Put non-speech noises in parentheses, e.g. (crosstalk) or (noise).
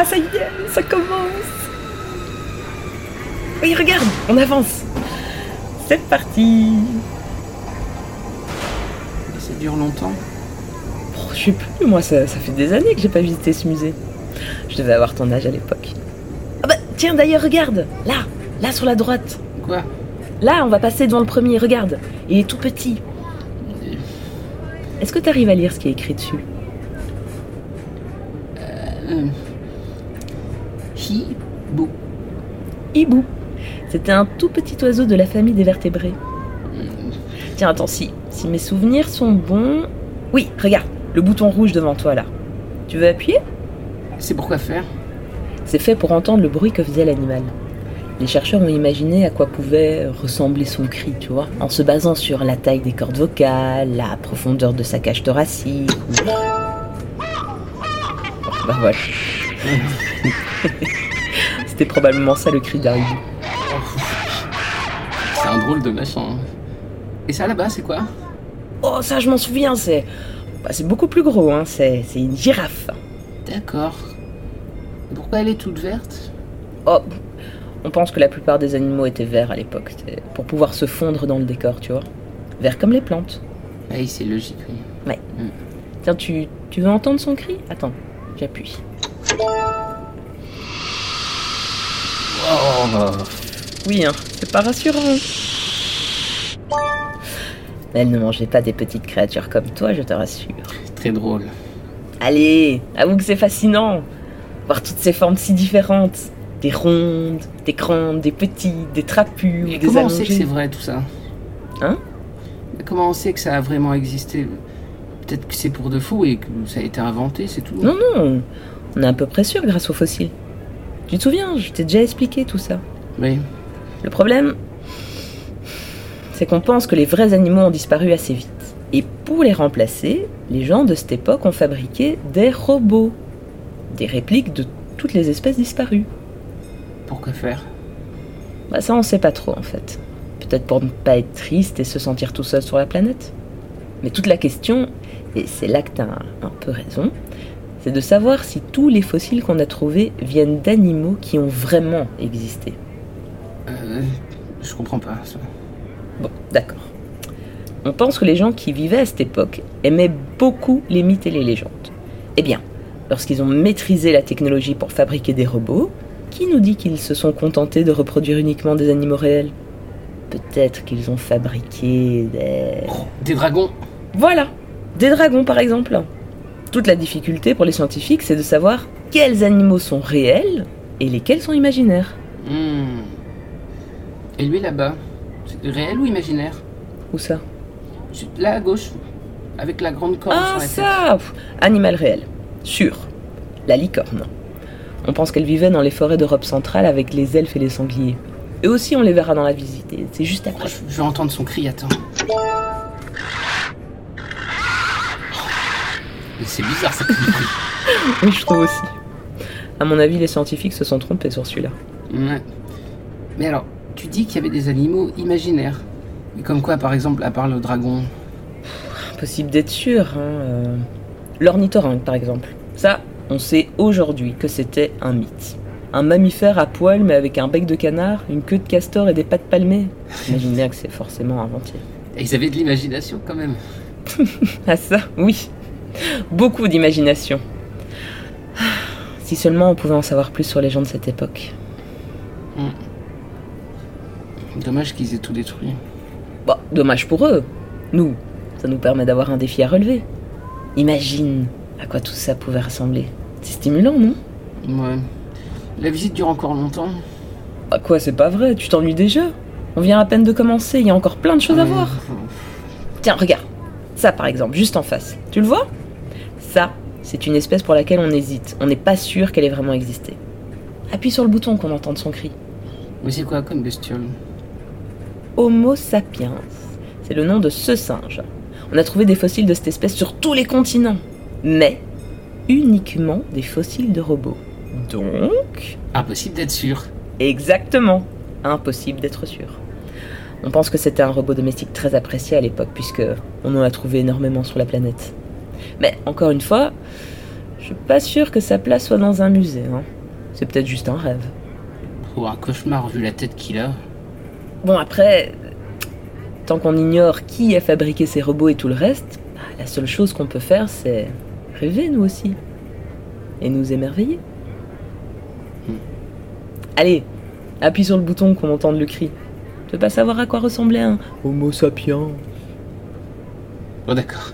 Ah, ça y est, ça commence. Oui, regarde, on avance. C'est parti. Et ça dure longtemps Oh, je sais plus, moi, ça, ça fait des années que j'ai pas visité ce musée. Je devais avoir ton âge à l'époque. Ah bah, tiens, d'ailleurs, regarde, là, là sur la droite. Quoi? Là, on va passer devant le premier, regarde. Il est tout petit. Est-ce que tu arrives à lire ce qui est écrit dessus? Euh... Hibou. Hibou. C'était un tout petit oiseau de la famille des vertébrés. Tiens, attends, si, si mes souvenirs sont bons. Oui, regarde, le bouton rouge devant toi là. Tu veux appuyer? C'est pour quoi faire? C'est fait pour entendre le bruit que faisait l'animal. Les chercheurs ont imaginé à quoi pouvait ressembler son cri, tu vois, en se basant sur la taille des cordes vocales, la profondeur de sa cage thoracique. Ou... Bah voilà. (laughs) C'était probablement ça le cri d'Harry. C'est un drôle de machin. hein. Et ça là-bas, c'est quoi? Oh, ça, je m'en souviens, c'est. bah, c'est beaucoup plus gros, hein. C'est c'est une girafe. D'accord. Pourquoi elle est toute verte? Oh, on pense que la plupart des animaux étaient verts à l'époque, pour pouvoir se fondre dans le décor, tu vois. Verts comme les plantes. Oui, c'est logique, oui. Tiens, tu, tu veux entendre son cri? Attends, j'appuie. Oh, Oui, hein, c'est pas rassurant. Mais elle ne mangeait pas des petites créatures comme toi, je te rassure. très drôle. Allez, avoue que c'est fascinant. Voir toutes ces formes si différentes. Des rondes, des grandes, des petites, des trapues, Et des comment on sait que c'est vrai tout ça? Hein? Mais Comment on sait que ça a vraiment existé? Peut-être que c'est pour de faux et que ça a été inventé, c'est tout. Non, non, on est à peu près sûr grâce aux fossiles. Tu te souviens, je t'ai déjà expliqué tout ça. Oui. Le problème, c'est qu'on pense que les vrais animaux ont disparu assez vite. Et pour les remplacer, les gens de cette époque ont fabriqué des robots. Des répliques de toutes les espèces disparues. Pourquoi faire? Bah ça on sait pas trop en fait. Peut-être pour ne pas être triste et se sentir tout seul sur la planète. Mais toute la question, et c'est là que t'as un, un peu raison, c'est de savoir si tous les fossiles qu'on a trouvés viennent d'animaux qui ont vraiment existé. euh, Je comprends pas. Ça. Bon, d'accord. On pense que les gens qui vivaient à cette époque aimaient beaucoup les mythes et les légendes. Eh bien, lorsqu'ils ont maîtrisé la technologie pour fabriquer des robots, qui nous dit qu'ils se sont contentés de reproduire uniquement des animaux réels? Peut-être qu'ils ont fabriqué des... Oh, des dragons Voilà, des dragons par exemple. Toute la difficulté pour les scientifiques, c'est de savoir quels animaux sont réels et lesquels sont imaginaires. Hmm. Et lui là-bas C'est réel ou imaginaire? Où ça? C'est Là à gauche, avec la grande corne Ah, sur la ça Pff, Animal réel. Sûr. La licorne. On pense qu'elle vivait dans les forêts d'Europe centrale avec les elfes et les sangliers. Eux aussi, on les verra dans la visite. C'est juste après. Je, je vais entendre son cri, attends. C'est bizarre ça. (laughs) Oui, je trouve aussi. À mon avis, les scientifiques se sont trompés sur celui-là. ouais. Mais alors, tu dis qu'il y avait des animaux imaginaires. Et comme quoi, par exemple, à part le dragon Impossible d'être sûr. Hein. euh. L'ornithorynque, par exemple. Ça, on sait aujourd'hui que c'était un mythe. Un mammifère à poil, mais avec un bec de canard, une queue de castor et des pattes palmées. Imagine bien que c'est forcément inventé. Et ils avaient de l'imagination quand même. (laughs) Ah ça, oui. Beaucoup d'imagination. Si seulement on pouvait en savoir plus sur les gens de cette époque. Dommage qu'ils aient tout détruit. Bon, dommage pour eux. Nous, ça nous permet d'avoir un défi à relever. Imagine à quoi tout ça pouvait ressembler. C'est stimulant, non? Ouais. La visite dure encore longtemps. À quoi, c'est pas vrai, tu t'ennuies déjà On vient à peine de commencer, il y a encore plein de choses à voir. Tiens, regarde. Ça, par exemple, juste en face. Tu le vois? Ça, c'est une espèce pour laquelle on hésite. On n'est pas sûr qu'elle ait vraiment existé. Appuie sur le bouton qu'on entende son cri. Mais c'est quoi comme bestiole Homo sapiens. C'est le nom de ce singe. On a trouvé des fossiles de cette espèce sur tous les continents. Mais uniquement des fossiles de robots. Donc, Impossible d'être sûr. exactement. Impossible d'être sûr. On pense que c'était un robot domestique très apprécié à l'époque, puisque on en a trouvé énormément sur la planète. Mais encore une fois, Je suis pas sûr que sa place soit dans un musée. Hein. C'est peut-être juste un rêve. Ou un cauchemar vu la tête qu'il a. Bon, après, tant qu'on ignore qui a fabriqué ces robots et tout le reste, bah, la seule chose qu'on peut faire, c'est rêver nous aussi. Et nous émerveiller. Hmm. Allez, appuie sur le bouton qu'on entende le cri. Tu veux pas savoir à quoi ressemblait un Homo sapiens Bon, d'accord.